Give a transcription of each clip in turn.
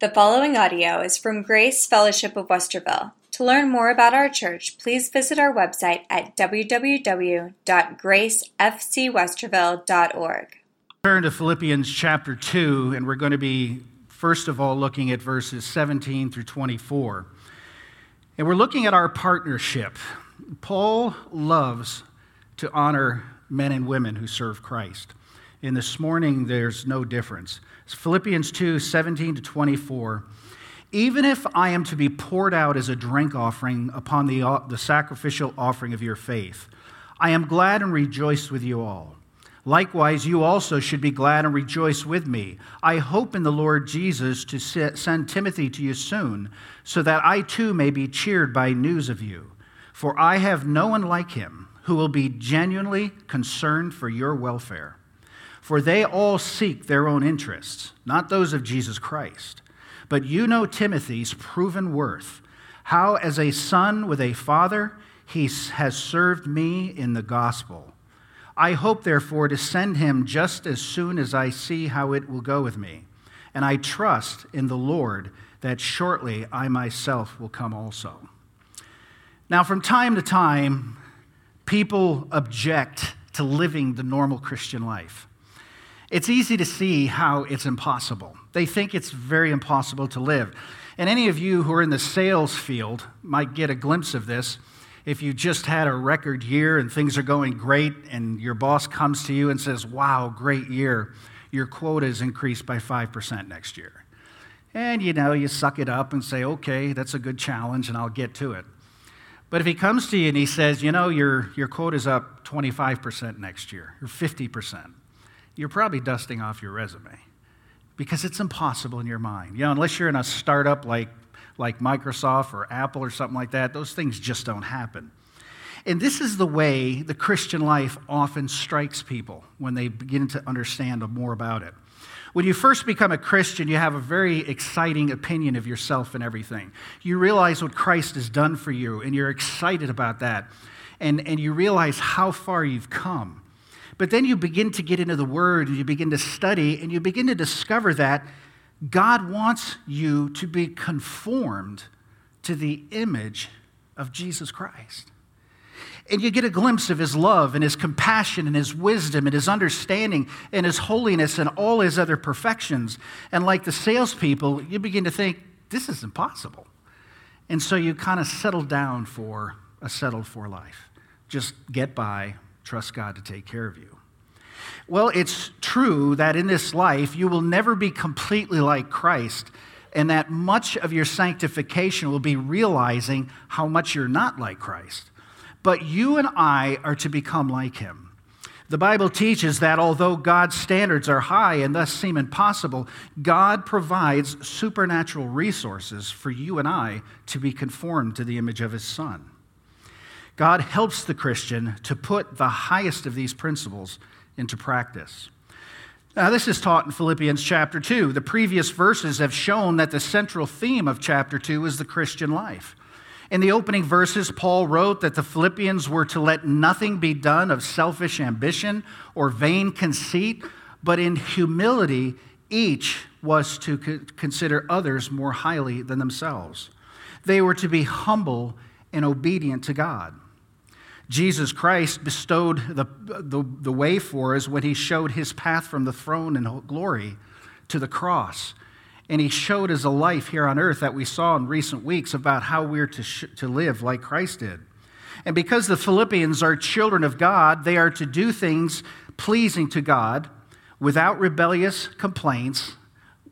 The following audio is from Grace Fellowship of Westerville. To learn more about our church, please visit our website at www.gracefcwesterville.org. Turn to Philippians chapter 2, and we're going to be, first of all, looking at verses 17 through 24. And we're looking at our partnership. Paul loves to honor men and women who serve Christ. And this morning, there's no difference. Philippians 2 17 to 24. Even if I am to be poured out as a drink offering upon the, uh, the sacrificial offering of your faith, I am glad and rejoice with you all. Likewise, you also should be glad and rejoice with me. I hope in the Lord Jesus to send Timothy to you soon, so that I too may be cheered by news of you. For I have no one like him who will be genuinely concerned for your welfare. For they all seek their own interests, not those of Jesus Christ. But you know Timothy's proven worth, how as a son with a father he has served me in the gospel. I hope, therefore, to send him just as soon as I see how it will go with me. And I trust in the Lord that shortly I myself will come also. Now, from time to time, people object to living the normal Christian life. It's easy to see how it's impossible. They think it's very impossible to live. And any of you who are in the sales field might get a glimpse of this. If you just had a record year and things are going great, and your boss comes to you and says, Wow, great year, your quota is increased by 5% next year. And you know, you suck it up and say, Okay, that's a good challenge, and I'll get to it. But if he comes to you and he says, You know, your, your is up 25% next year, or 50%, you're probably dusting off your resume because it's impossible in your mind. You know, unless you're in a startup like, like Microsoft or Apple or something like that, those things just don't happen. And this is the way the Christian life often strikes people when they begin to understand more about it. When you first become a Christian, you have a very exciting opinion of yourself and everything. You realize what Christ has done for you, and you're excited about that. And, and you realize how far you've come. But then you begin to get into the Word and you begin to study and you begin to discover that God wants you to be conformed to the image of Jesus Christ. And you get a glimpse of his love and his compassion and his wisdom and his understanding and his holiness and all his other perfections. And like the salespeople, you begin to think, this is impossible. And so you kind of settle down for a settled for life. Just get by, trust God to take care of you. Well, it's true that in this life you will never be completely like Christ, and that much of your sanctification will be realizing how much you're not like Christ. But you and I are to become like him. The Bible teaches that although God's standards are high and thus seem impossible, God provides supernatural resources for you and I to be conformed to the image of his Son. God helps the Christian to put the highest of these principles into practice. Now, this is taught in Philippians chapter 2. The previous verses have shown that the central theme of chapter 2 is the Christian life. In the opening verses, Paul wrote that the Philippians were to let nothing be done of selfish ambition or vain conceit, but in humility, each was to consider others more highly than themselves. They were to be humble and obedient to God. Jesus Christ bestowed the, the, the, way for us when he showed his path from the throne and glory to the cross. And he showed us a life here on earth that we saw in recent weeks about how we're to, sh- to live like Christ did. And because the Philippians are children of God, they are to do things pleasing to God without rebellious complaints,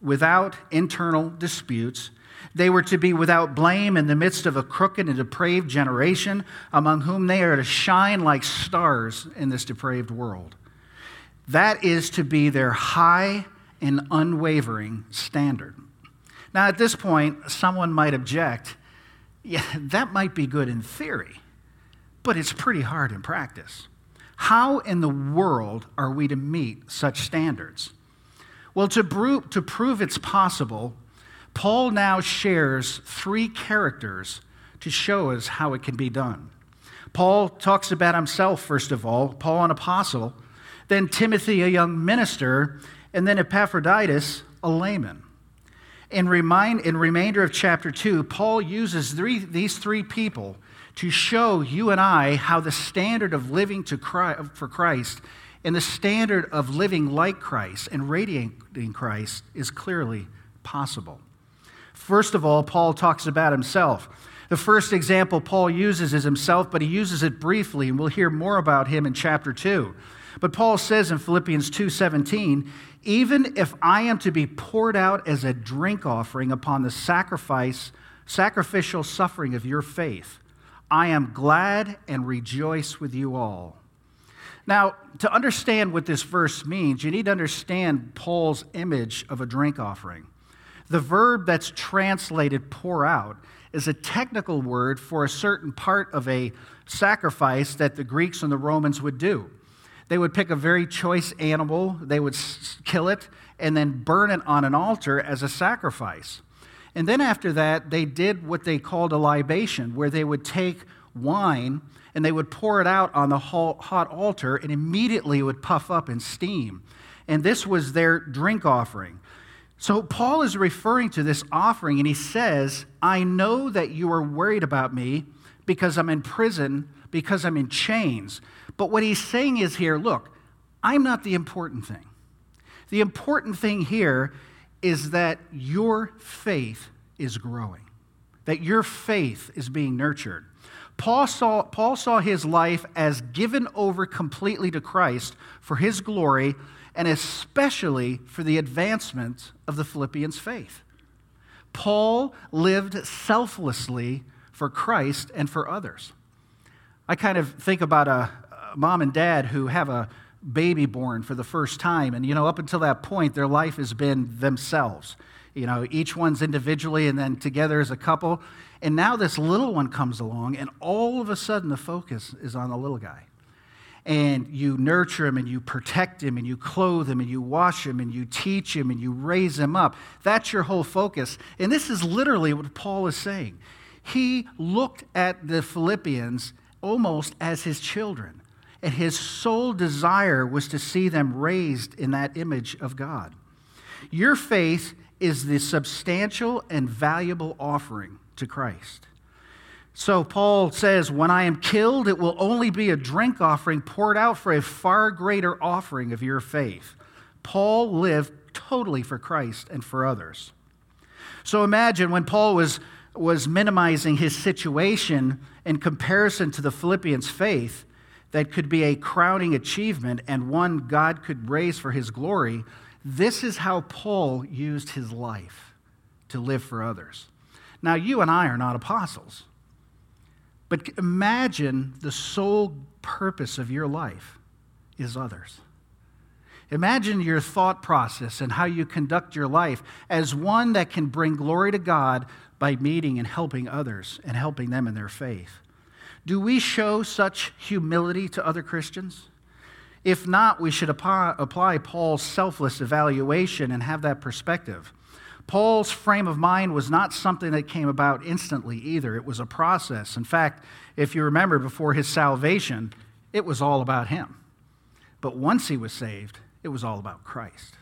without internal disputes, they were to be without blame in the midst of a crooked and depraved generation, among whom they are to shine like stars in this depraved world. That is to be their high and unwavering standard. Now, at this point, someone might object yeah, that might be good in theory, but it's pretty hard in practice. How in the world are we to meet such standards? Well, to, to prove it's possible, Paul now shares three characters to show us how it can be done. Paul talks about himself, first of all, Paul, an apostle, then Timothy, a young minister, and then Epaphroditus, a layman. In, remind, in remainder of chapter 2, Paul uses three, these three people to show you and I how the standard of living to Christ, for Christ and the standard of living like Christ and radiating Christ is clearly possible. First of all, Paul talks about himself. The first example Paul uses is himself, but he uses it briefly, and we'll hear more about him in chapter 2. But Paul says in Philippians 2:17, "Even if I am to be poured out as a drink offering upon the sacrifice sacrificial suffering of your faith, I am glad and rejoice with you all." Now, to understand what this verse means, you need to understand Paul's image of a drink offering. The verb that's translated pour out is a technical word for a certain part of a sacrifice that the Greeks and the Romans would do. They would pick a very choice animal, they would kill it, and then burn it on an altar as a sacrifice. And then after that, they did what they called a libation, where they would take wine and they would pour it out on the hot altar, and immediately it would puff up and steam. And this was their drink offering. So Paul is referring to this offering, and he says, I know that you are worried about me because I'm in prison, because I'm in chains. But what he's saying is here, look, I'm not the important thing. The important thing here is that your faith is growing, that your faith is being nurtured. Paul saw, Paul saw his life as given over completely to Christ for his glory and especially for the advancement of the Philippians' faith. Paul lived selflessly for Christ and for others. I kind of think about a, a mom and dad who have a baby born for the first time, and you know, up until that point, their life has been themselves. You know, each one's individually and then together as a couple. And now this little one comes along, and all of a sudden the focus is on the little guy. And you nurture him, and you protect him, and you clothe him, and you wash him, and you teach him, and you raise him up. That's your whole focus. And this is literally what Paul is saying. He looked at the Philippians almost as his children, and his sole desire was to see them raised in that image of God. Your faith is the substantial and valuable offering to Christ. So Paul says, When I am killed, it will only be a drink offering poured out for a far greater offering of your faith. Paul lived totally for Christ and for others. So imagine when Paul was, was minimizing his situation in comparison to the Philippians' faith, that could be a crowning achievement and one God could raise for his glory. This is how Paul used his life to live for others. Now, you and I are not apostles, but imagine the sole purpose of your life is others. Imagine your thought process and how you conduct your life as one that can bring glory to God by meeting and helping others and helping them in their faith. Do we show such humility to other Christians? If not, we should apply Paul's selfless evaluation and have that perspective. Paul's frame of mind was not something that came about instantly either. It was a process. In fact, if you remember before his salvation, it was all about him. But once he was saved, it was all about Christ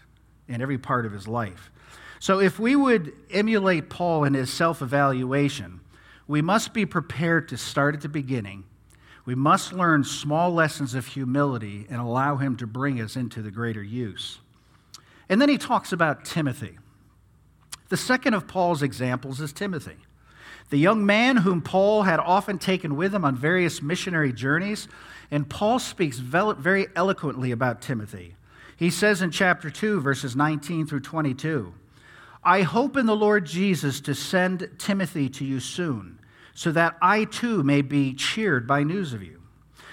in every part of his life. So if we would emulate Paul in his self evaluation, we must be prepared to start at the beginning. We must learn small lessons of humility and allow him to bring us into the greater use. And then he talks about Timothy. The second of Paul's examples is Timothy, the young man whom Paul had often taken with him on various missionary journeys. And Paul speaks very eloquently about Timothy. He says in chapter 2, verses 19 through 22 I hope in the Lord Jesus to send Timothy to you soon, so that I too may be cheered by news of you.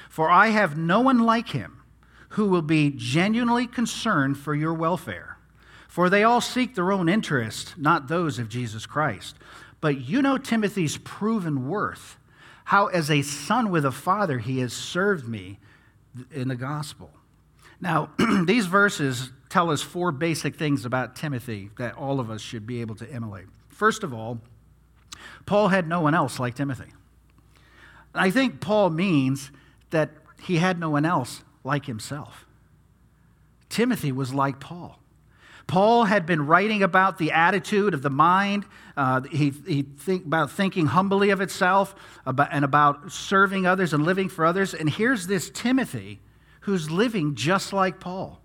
For I have no one like him who will be genuinely concerned for your welfare. For they all seek their own interest, not those of Jesus Christ. But you know Timothy's proven worth, how as a son with a father he has served me in the gospel. Now, these verses tell us four basic things about Timothy that all of us should be able to emulate. First of all, Paul had no one else like Timothy. I think Paul means that he had no one else like himself. Timothy was like Paul. Paul had been writing about the attitude of the mind. Uh, he he think about thinking humbly of itself about, and about serving others and living for others. And here's this Timothy who's living just like Paul.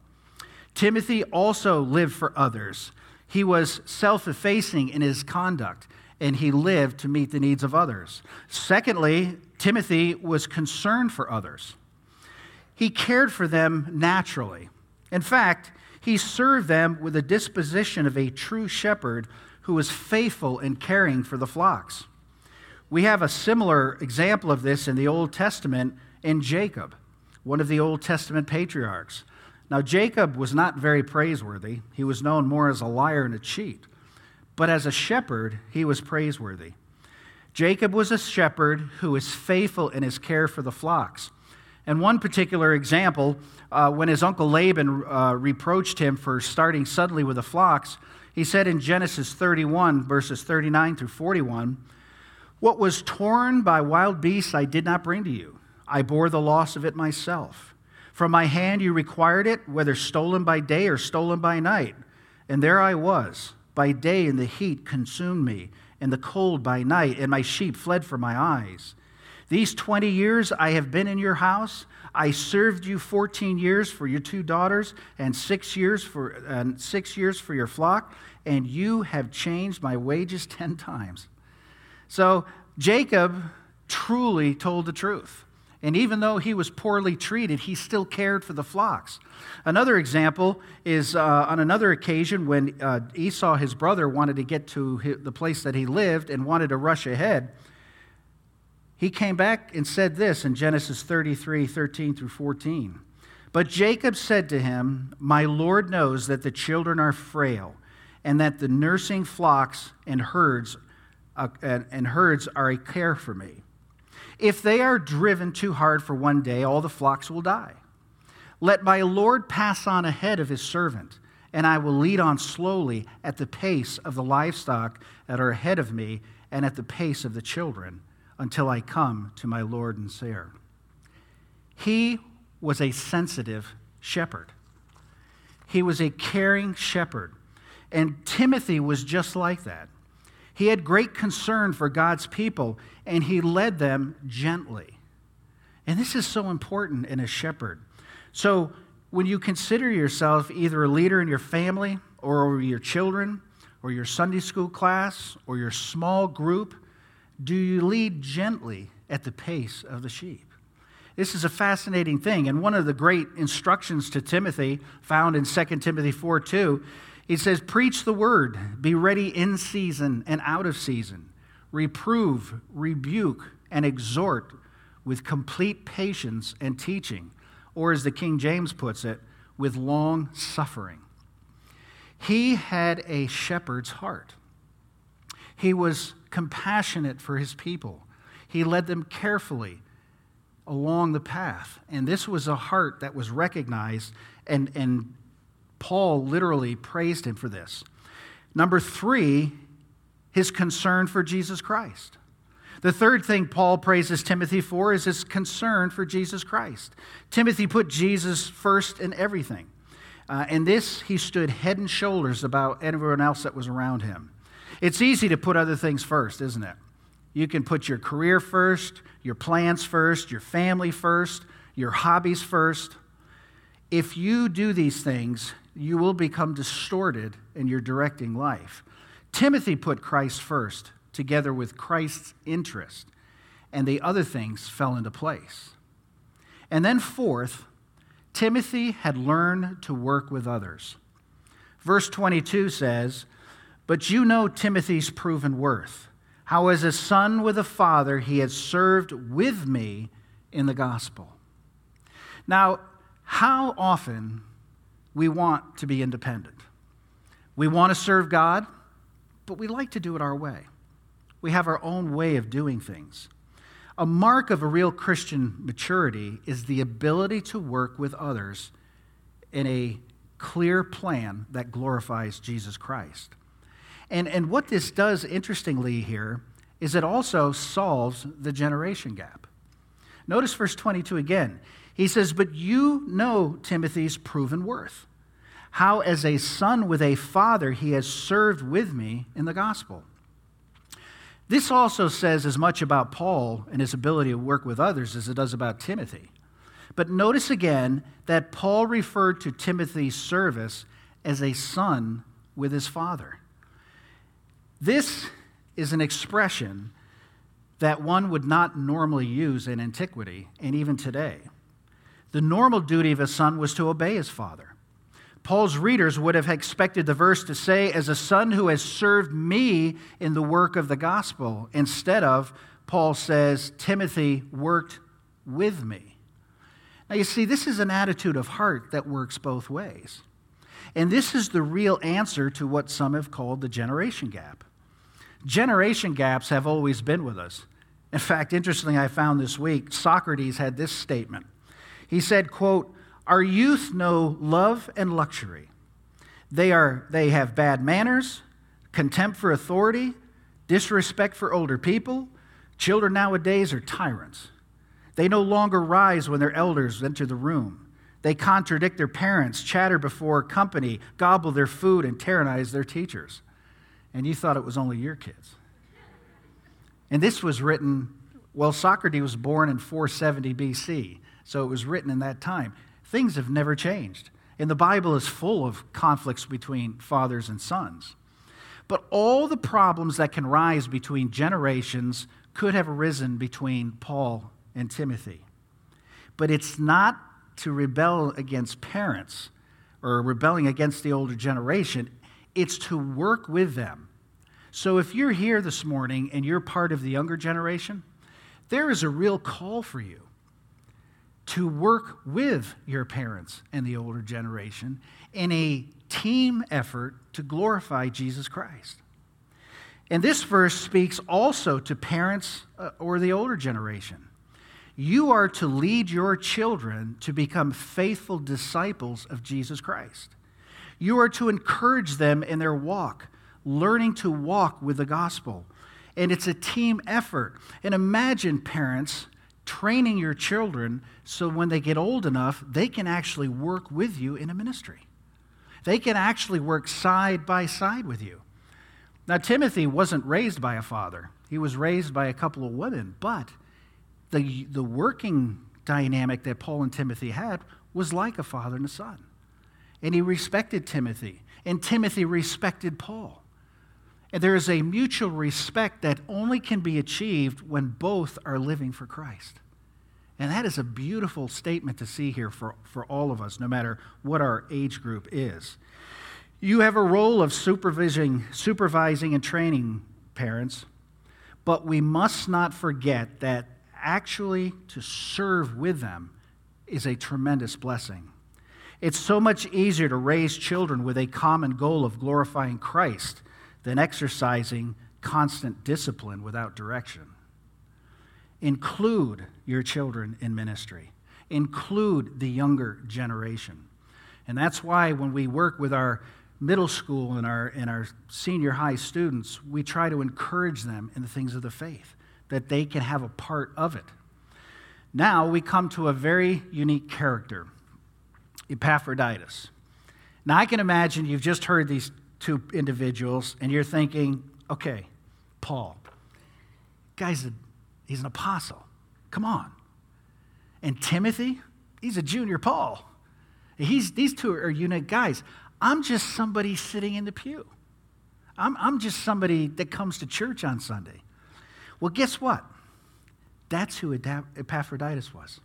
Timothy also lived for others. He was self effacing in his conduct, and he lived to meet the needs of others. Secondly, Timothy was concerned for others. He cared for them naturally. In fact, he served them with the disposition of a true shepherd who was faithful in caring for the flocks. We have a similar example of this in the Old Testament in Jacob, one of the Old Testament patriarchs. Now, Jacob was not very praiseworthy. He was known more as a liar and a cheat. But as a shepherd, he was praiseworthy. Jacob was a shepherd who was faithful in his care for the flocks. And one particular example, uh, when his uncle Laban uh, reproached him for starting suddenly with the flocks, he said in Genesis 31, verses 39 through 41, What was torn by wild beasts I did not bring to you. I bore the loss of it myself. From my hand you required it, whether stolen by day or stolen by night. And there I was. By day, and the heat consumed me, and the cold by night, and my sheep fled from my eyes. These 20 years I have been in your house. I served you 14 years for your two daughters and 6 years for and 6 years for your flock, and you have changed my wages 10 times. So Jacob truly told the truth. And even though he was poorly treated, he still cared for the flocks. Another example is uh, on another occasion when uh, Esau, his brother, wanted to get to the place that he lived and wanted to rush ahead he came back and said this in Genesis 33 13 through 14. But Jacob said to him, My Lord knows that the children are frail, and that the nursing flocks and herds, uh, and, and herds are a care for me. If they are driven too hard for one day, all the flocks will die. Let my Lord pass on ahead of his servant, and I will lead on slowly at the pace of the livestock that are ahead of me, and at the pace of the children until I come to my Lord and Savior. He was a sensitive shepherd. He was a caring shepherd. And Timothy was just like that. He had great concern for God's people, and he led them gently. And this is so important in a shepherd. So, when you consider yourself either a leader in your family, or your children, or your Sunday school class, or your small group, do you lead gently at the pace of the sheep? This is a fascinating thing. And one of the great instructions to Timothy, found in 2 Timothy 4 2, he says, Preach the word, be ready in season and out of season, reprove, rebuke, and exhort with complete patience and teaching, or as the King James puts it, with long suffering. He had a shepherd's heart. He was compassionate for his people. He led them carefully along the path. And this was a heart that was recognized, and, and Paul literally praised him for this. Number three, his concern for Jesus Christ. The third thing Paul praises Timothy for is his concern for Jesus Christ. Timothy put Jesus first in everything. Uh, and this, he stood head and shoulders about everyone else that was around him. It's easy to put other things first, isn't it? You can put your career first, your plans first, your family first, your hobbies first. If you do these things, you will become distorted in your directing life. Timothy put Christ first, together with Christ's interest, and the other things fell into place. And then, fourth, Timothy had learned to work with others. Verse 22 says, but you know Timothy's proven worth, how as a son with a father he has served with me in the gospel. Now, how often we want to be independent? We want to serve God, but we like to do it our way. We have our own way of doing things. A mark of a real Christian maturity is the ability to work with others in a clear plan that glorifies Jesus Christ. And, and what this does, interestingly, here, is it also solves the generation gap. Notice verse 22 again. He says, But you know Timothy's proven worth, how, as a son with a father, he has served with me in the gospel. This also says as much about Paul and his ability to work with others as it does about Timothy. But notice again that Paul referred to Timothy's service as a son with his father. This is an expression that one would not normally use in antiquity and even today. The normal duty of a son was to obey his father. Paul's readers would have expected the verse to say, as a son who has served me in the work of the gospel. Instead of, Paul says, Timothy worked with me. Now, you see, this is an attitude of heart that works both ways. And this is the real answer to what some have called the generation gap. Generation gaps have always been with us. In fact, interestingly, I found this week, Socrates had this statement. He said, quote, Our youth know love and luxury. They, are, they have bad manners, contempt for authority, disrespect for older people. Children nowadays are tyrants. They no longer rise when their elders enter the room. They contradict their parents, chatter before company, gobble their food, and tyrannize their teachers. And you thought it was only your kids. And this was written, well, Socrates was born in 470 BC, so it was written in that time. Things have never changed. And the Bible is full of conflicts between fathers and sons. But all the problems that can rise between generations could have arisen between Paul and Timothy. But it's not to rebel against parents or rebelling against the older generation, it's to work with them so if you're here this morning and you're part of the younger generation, there is a real call for you to work with your parents and the older generation in a team effort to glorify Jesus Christ. And this verse speaks also to parents uh, or the older generation. You are to lead your children to become faithful disciples of Jesus Christ. You are to encourage them in their walk learning to walk with the gospel. And it's a team effort. And imagine parents training your children so when they get old enough, they can actually work with you in a ministry. They can actually work side by side with you. Now, Timothy wasn't raised by a father, he was raised by a couple of women, but the, the working dynamic that Paul and Timothy had was like a father and a son. And he respected Timothy, and Timothy respected Paul. And there is a mutual respect that only can be achieved when both are living for Christ. And that is a beautiful statement to see here for, for all of us, no matter what our age group is. You have a role of supervising, supervising and training parents, but we must not forget that actually to serve with them is a tremendous blessing. It's so much easier to raise children with a common goal of glorifying Christ than exercising constant discipline without direction. Include your children in ministry, include the younger generation. And that's why when we work with our middle school and our, and our senior high students, we try to encourage them in the things of the faith, that they can have a part of it. Now we come to a very unique character, Epaphroditus. Now I can imagine you've just heard these two individuals and you're thinking, okay, Paul, guy's a, he's an apostle. Come on. And Timothy, he's a junior Paul. He's, these two are unique guys. I'm just somebody sitting in the pew. I'm, I'm just somebody that comes to church on Sunday. Well, guess what? That's who Epaphroditus was.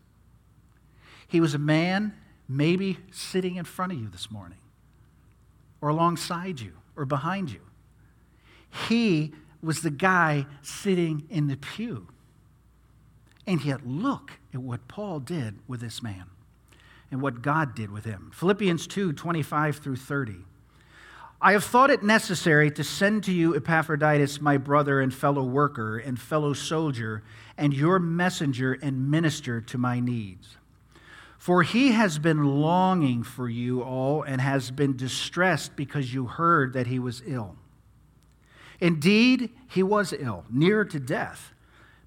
He was a man maybe sitting in front of you this morning or alongside you or behind you. He was the guy sitting in the pew. And yet, look at what Paul did with this man and what God did with him. Philippians 2 25 through 30. I have thought it necessary to send to you Epaphroditus, my brother and fellow worker and fellow soldier, and your messenger and minister to my needs for he has been longing for you all and has been distressed because you heard that he was ill. Indeed, he was ill, near to death.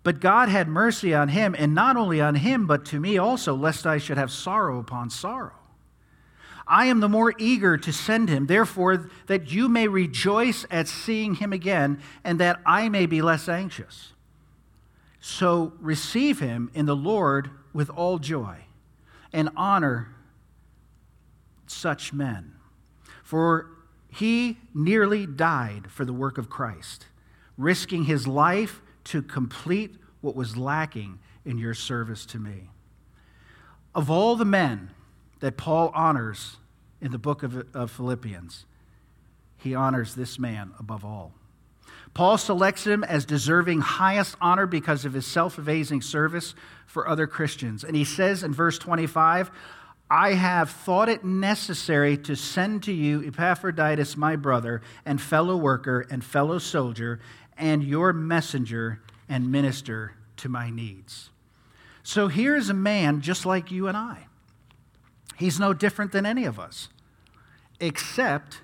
But God had mercy on him, and not only on him, but to me also, lest I should have sorrow upon sorrow. I am the more eager to send him, therefore, that you may rejoice at seeing him again, and that I may be less anxious. So receive him in the Lord with all joy, and honor such men. For he nearly died for the work of Christ, risking his life to complete what was lacking in your service to me. Of all the men that Paul honors in the book of, of Philippians, he honors this man above all. Paul selects him as deserving highest honor because of his self evasing service for other Christians. And he says in verse 25, I have thought it necessary to send to you Epaphroditus, my brother, and fellow worker, and fellow soldier, and your messenger and minister to my needs. So here's a man just like you and I. He's no different than any of us, except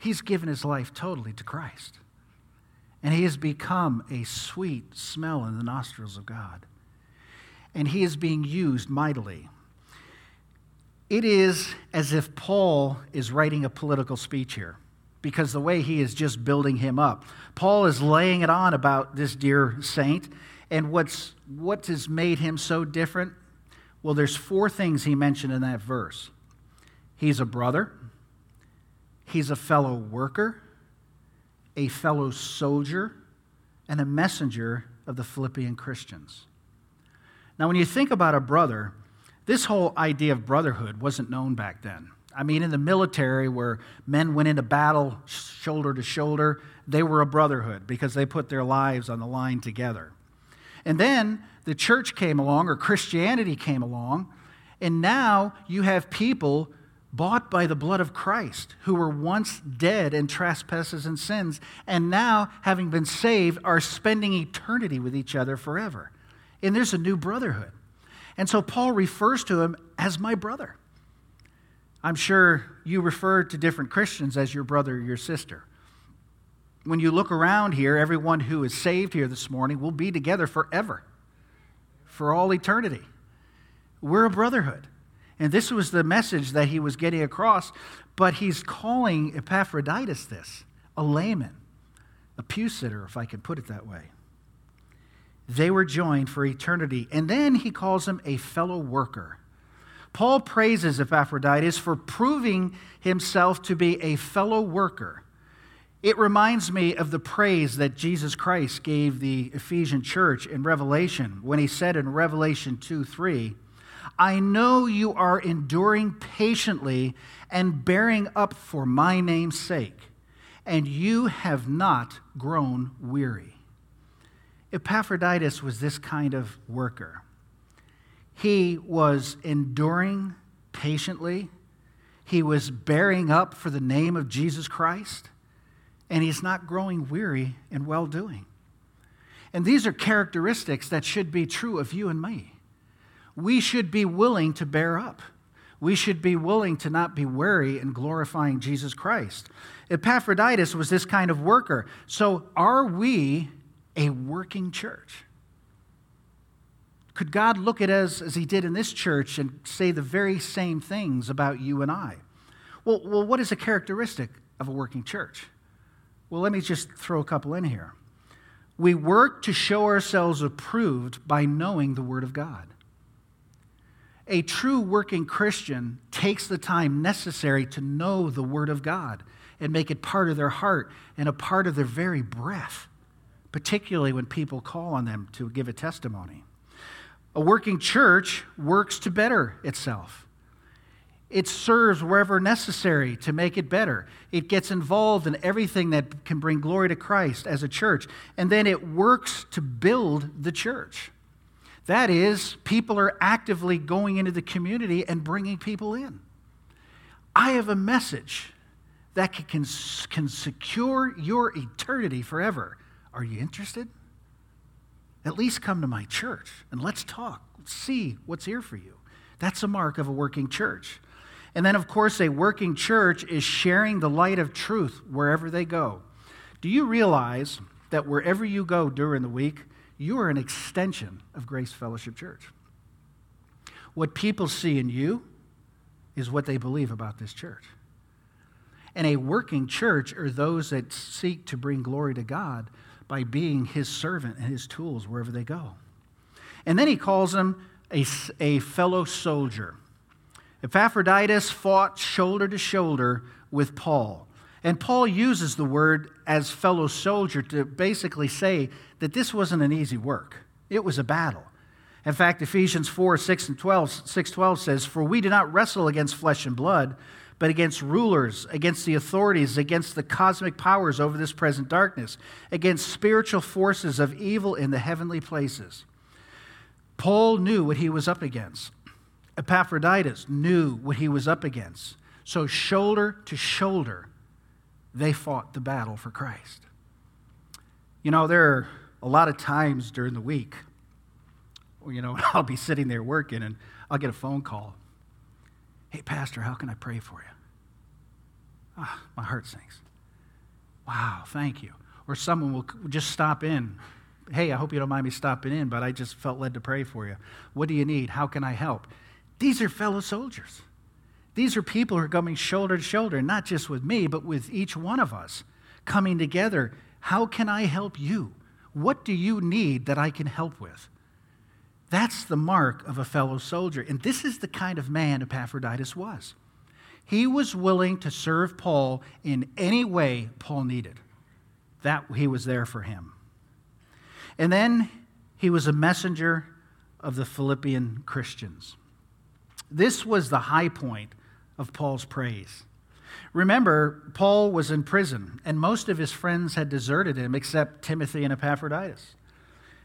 he's given his life totally to Christ. And he has become a sweet smell in the nostrils of God. And he is being used mightily. It is as if Paul is writing a political speech here because the way he is just building him up. Paul is laying it on about this dear saint. And what's, what has made him so different? Well, there's four things he mentioned in that verse he's a brother, he's a fellow worker, a fellow soldier, and a messenger of the Philippian Christians. Now, when you think about a brother, this whole idea of brotherhood wasn't known back then. I mean, in the military, where men went into battle shoulder to shoulder, they were a brotherhood because they put their lives on the line together. And then the church came along, or Christianity came along, and now you have people bought by the blood of Christ who were once dead in trespasses and sins, and now, having been saved, are spending eternity with each other forever. And there's a new brotherhood. And so Paul refers to him as my brother. I'm sure you refer to different Christians as your brother or your sister. When you look around here, everyone who is saved here this morning will be together forever, for all eternity. We're a brotherhood. And this was the message that he was getting across, but he's calling Epaphroditus this a layman, a pew sitter, if I can put it that way. They were joined for eternity. And then he calls him a fellow worker. Paul praises Epaphroditus for proving himself to be a fellow worker. It reminds me of the praise that Jesus Christ gave the Ephesian church in Revelation when he said in Revelation 2 3, I know you are enduring patiently and bearing up for my name's sake, and you have not grown weary. Epaphroditus was this kind of worker. He was enduring patiently, he was bearing up for the name of Jesus Christ, and he's not growing weary in well doing. And these are characteristics that should be true of you and me. We should be willing to bear up. We should be willing to not be weary in glorifying Jesus Christ. Epaphroditus was this kind of worker. So, are we a working church? Could God look at us as he did in this church and say the very same things about you and I? Well, well, what is a characteristic of a working church? Well, let me just throw a couple in here. We work to show ourselves approved by knowing the Word of God. A true working Christian takes the time necessary to know the Word of God and make it part of their heart and a part of their very breath particularly when people call on them to give a testimony. A working church works to better itself. It serves wherever necessary to make it better. It gets involved in everything that can bring glory to Christ as a church. And then it works to build the church. That is, people are actively going into the community and bringing people in. I have a message that can, can secure your eternity forever. Are you interested? At least come to my church and let's talk. Let's see what's here for you. That's a mark of a working church. And then, of course, a working church is sharing the light of truth wherever they go. Do you realize that wherever you go during the week, you are an extension of Grace Fellowship Church? What people see in you, is what they believe about this church. And a working church are those that seek to bring glory to God by being his servant and his tools wherever they go. And then he calls them a, a fellow soldier. Epaphroditus fought shoulder to shoulder with Paul. And Paul uses the word as fellow soldier to basically say that this wasn't an easy work, it was a battle. In fact, Ephesians 4 6 and 12, 6 12 says, For we do not wrestle against flesh and blood, but against rulers, against the authorities, against the cosmic powers over this present darkness, against spiritual forces of evil in the heavenly places. Paul knew what he was up against. Epaphroditus knew what he was up against. So, shoulder to shoulder, they fought the battle for Christ. You know, there are a lot of times during the week, you know, I'll be sitting there working and I'll get a phone call. Hey, Pastor, how can I pray for you? Ah, my heart sinks. Wow, thank you. Or someone will just stop in. Hey, I hope you don't mind me stopping in, but I just felt led to pray for you. What do you need? How can I help? These are fellow soldiers. These are people who are coming shoulder to shoulder, not just with me, but with each one of us coming together. How can I help you? What do you need that I can help with? That's the mark of a fellow soldier. And this is the kind of man Epaphroditus was. He was willing to serve Paul in any way Paul needed. That he was there for him. And then he was a messenger of the Philippian Christians. This was the high point of Paul's praise. Remember, Paul was in prison, and most of his friends had deserted him except Timothy and Epaphroditus.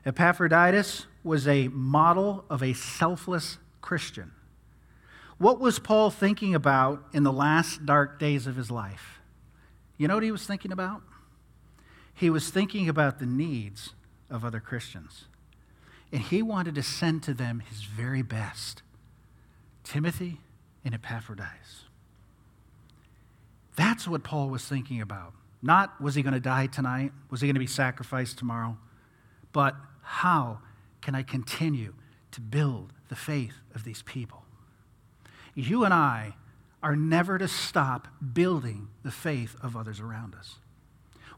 Epaphroditus was a model of a selfless Christian. What was Paul thinking about in the last dark days of his life? You know what he was thinking about? He was thinking about the needs of other Christians. And he wanted to send to them his very best Timothy and Epaphroditus. That's what Paul was thinking about. Not was he going to die tonight? Was he going to be sacrificed tomorrow? But how can I continue to build the faith of these people? You and I are never to stop building the faith of others around us.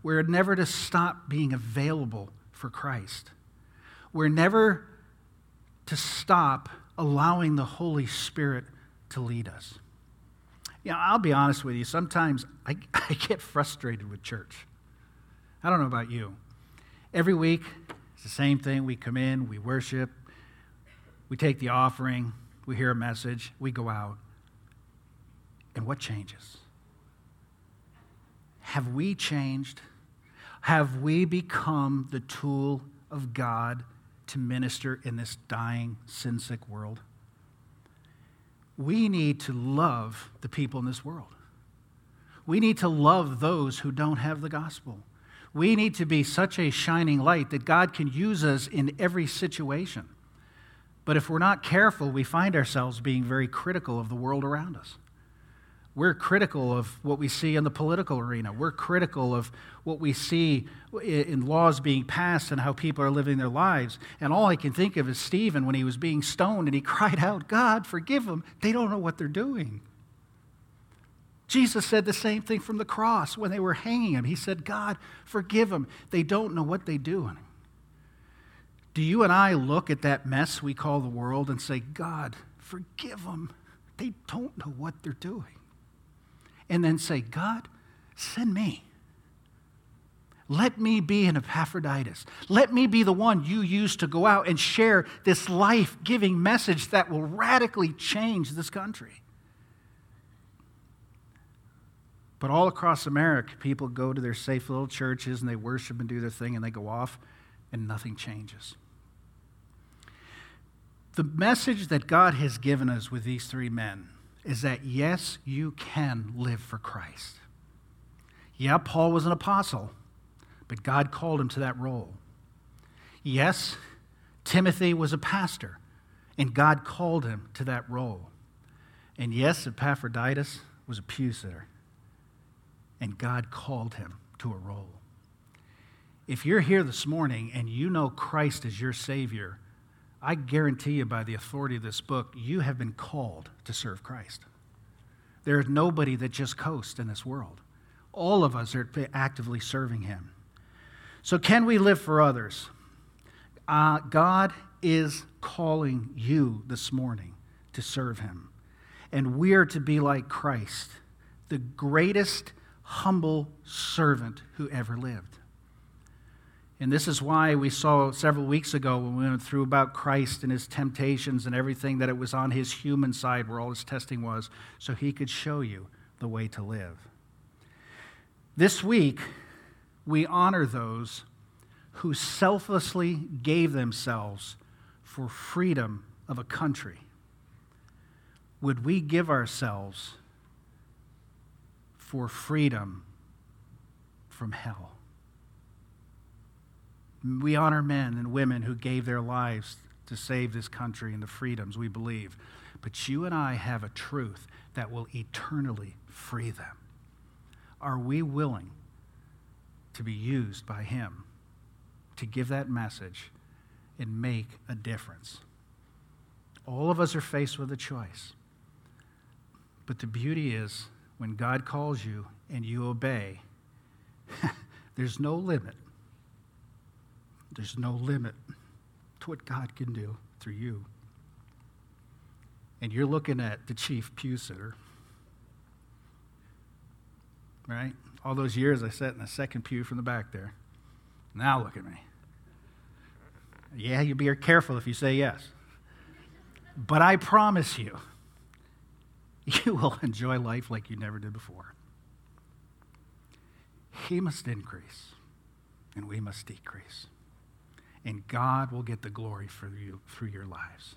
We're never to stop being available for Christ. We're never to stop allowing the Holy Spirit to lead us. You know, I'll be honest with you, sometimes I, I get frustrated with church. I don't know about you. Every week, it's the same thing. We come in, we worship, we take the offering, we hear a message, we go out. And what changes? Have we changed? Have we become the tool of God to minister in this dying, sin sick world? We need to love the people in this world. We need to love those who don't have the gospel. We need to be such a shining light that God can use us in every situation. But if we're not careful, we find ourselves being very critical of the world around us. We're critical of what we see in the political arena. We're critical of what we see in laws being passed and how people are living their lives. And all I can think of is Stephen when he was being stoned and he cried out, God, forgive them. They don't know what they're doing. Jesus said the same thing from the cross when they were hanging him. He said, God, forgive them. They don't know what they're doing. Do you and I look at that mess we call the world and say, God, forgive them? They don't know what they're doing. And then say, God, send me. Let me be an Epaphroditus. Let me be the one you use to go out and share this life giving message that will radically change this country. But all across America, people go to their safe little churches and they worship and do their thing and they go off and nothing changes. The message that God has given us with these three men is that yes, you can live for Christ. Yeah, Paul was an apostle, but God called him to that role. Yes, Timothy was a pastor, and God called him to that role. And yes, Epaphroditus was a pew sitter and God called him to a role. If you're here this morning and you know Christ as your Savior, I guarantee you by the authority of this book, you have been called to serve Christ. There's nobody that just coasts in this world. All of us are actively serving Him. So, can we live for others? Uh, God is calling you this morning to serve Him. And we are to be like Christ, the greatest humble servant who ever lived. And this is why we saw several weeks ago when we went through about Christ and his temptations and everything that it was on his human side where all his testing was, so he could show you the way to live. This week, we honor those who selflessly gave themselves for freedom of a country. Would we give ourselves for freedom from hell? We honor men and women who gave their lives to save this country and the freedoms we believe. But you and I have a truth that will eternally free them. Are we willing to be used by Him to give that message and make a difference? All of us are faced with a choice. But the beauty is when God calls you and you obey, there's no limit there's no limit to what God can do through you. And you're looking at the chief pew sitter, right? All those years I sat in the second pew from the back there. Now look at me. Yeah, you be careful if you say yes. But I promise you, you will enjoy life like you never did before. He must increase, and we must decrease and God will get the glory for you through your lives.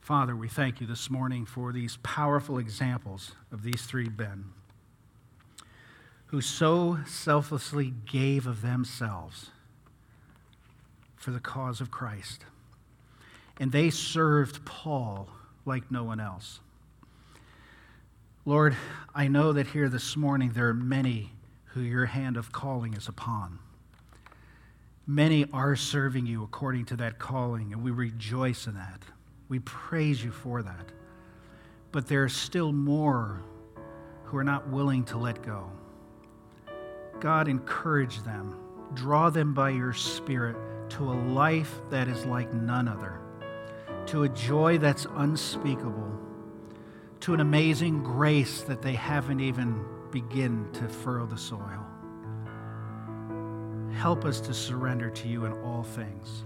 Father, we thank you this morning for these powerful examples of these three men who so selflessly gave of themselves for the cause of Christ. And they served Paul like no one else. Lord, I know that here this morning there are many who your hand of calling is upon. Many are serving you according to that calling, and we rejoice in that. We praise you for that. But there are still more who are not willing to let go. God, encourage them, draw them by your Spirit to a life that is like none other, to a joy that's unspeakable, to an amazing grace that they haven't even begun to furrow the soil. Help us to surrender to you in all things.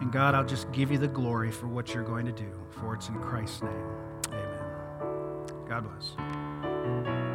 And God, I'll just give you the glory for what you're going to do, for it's in Christ's name. Amen. God bless.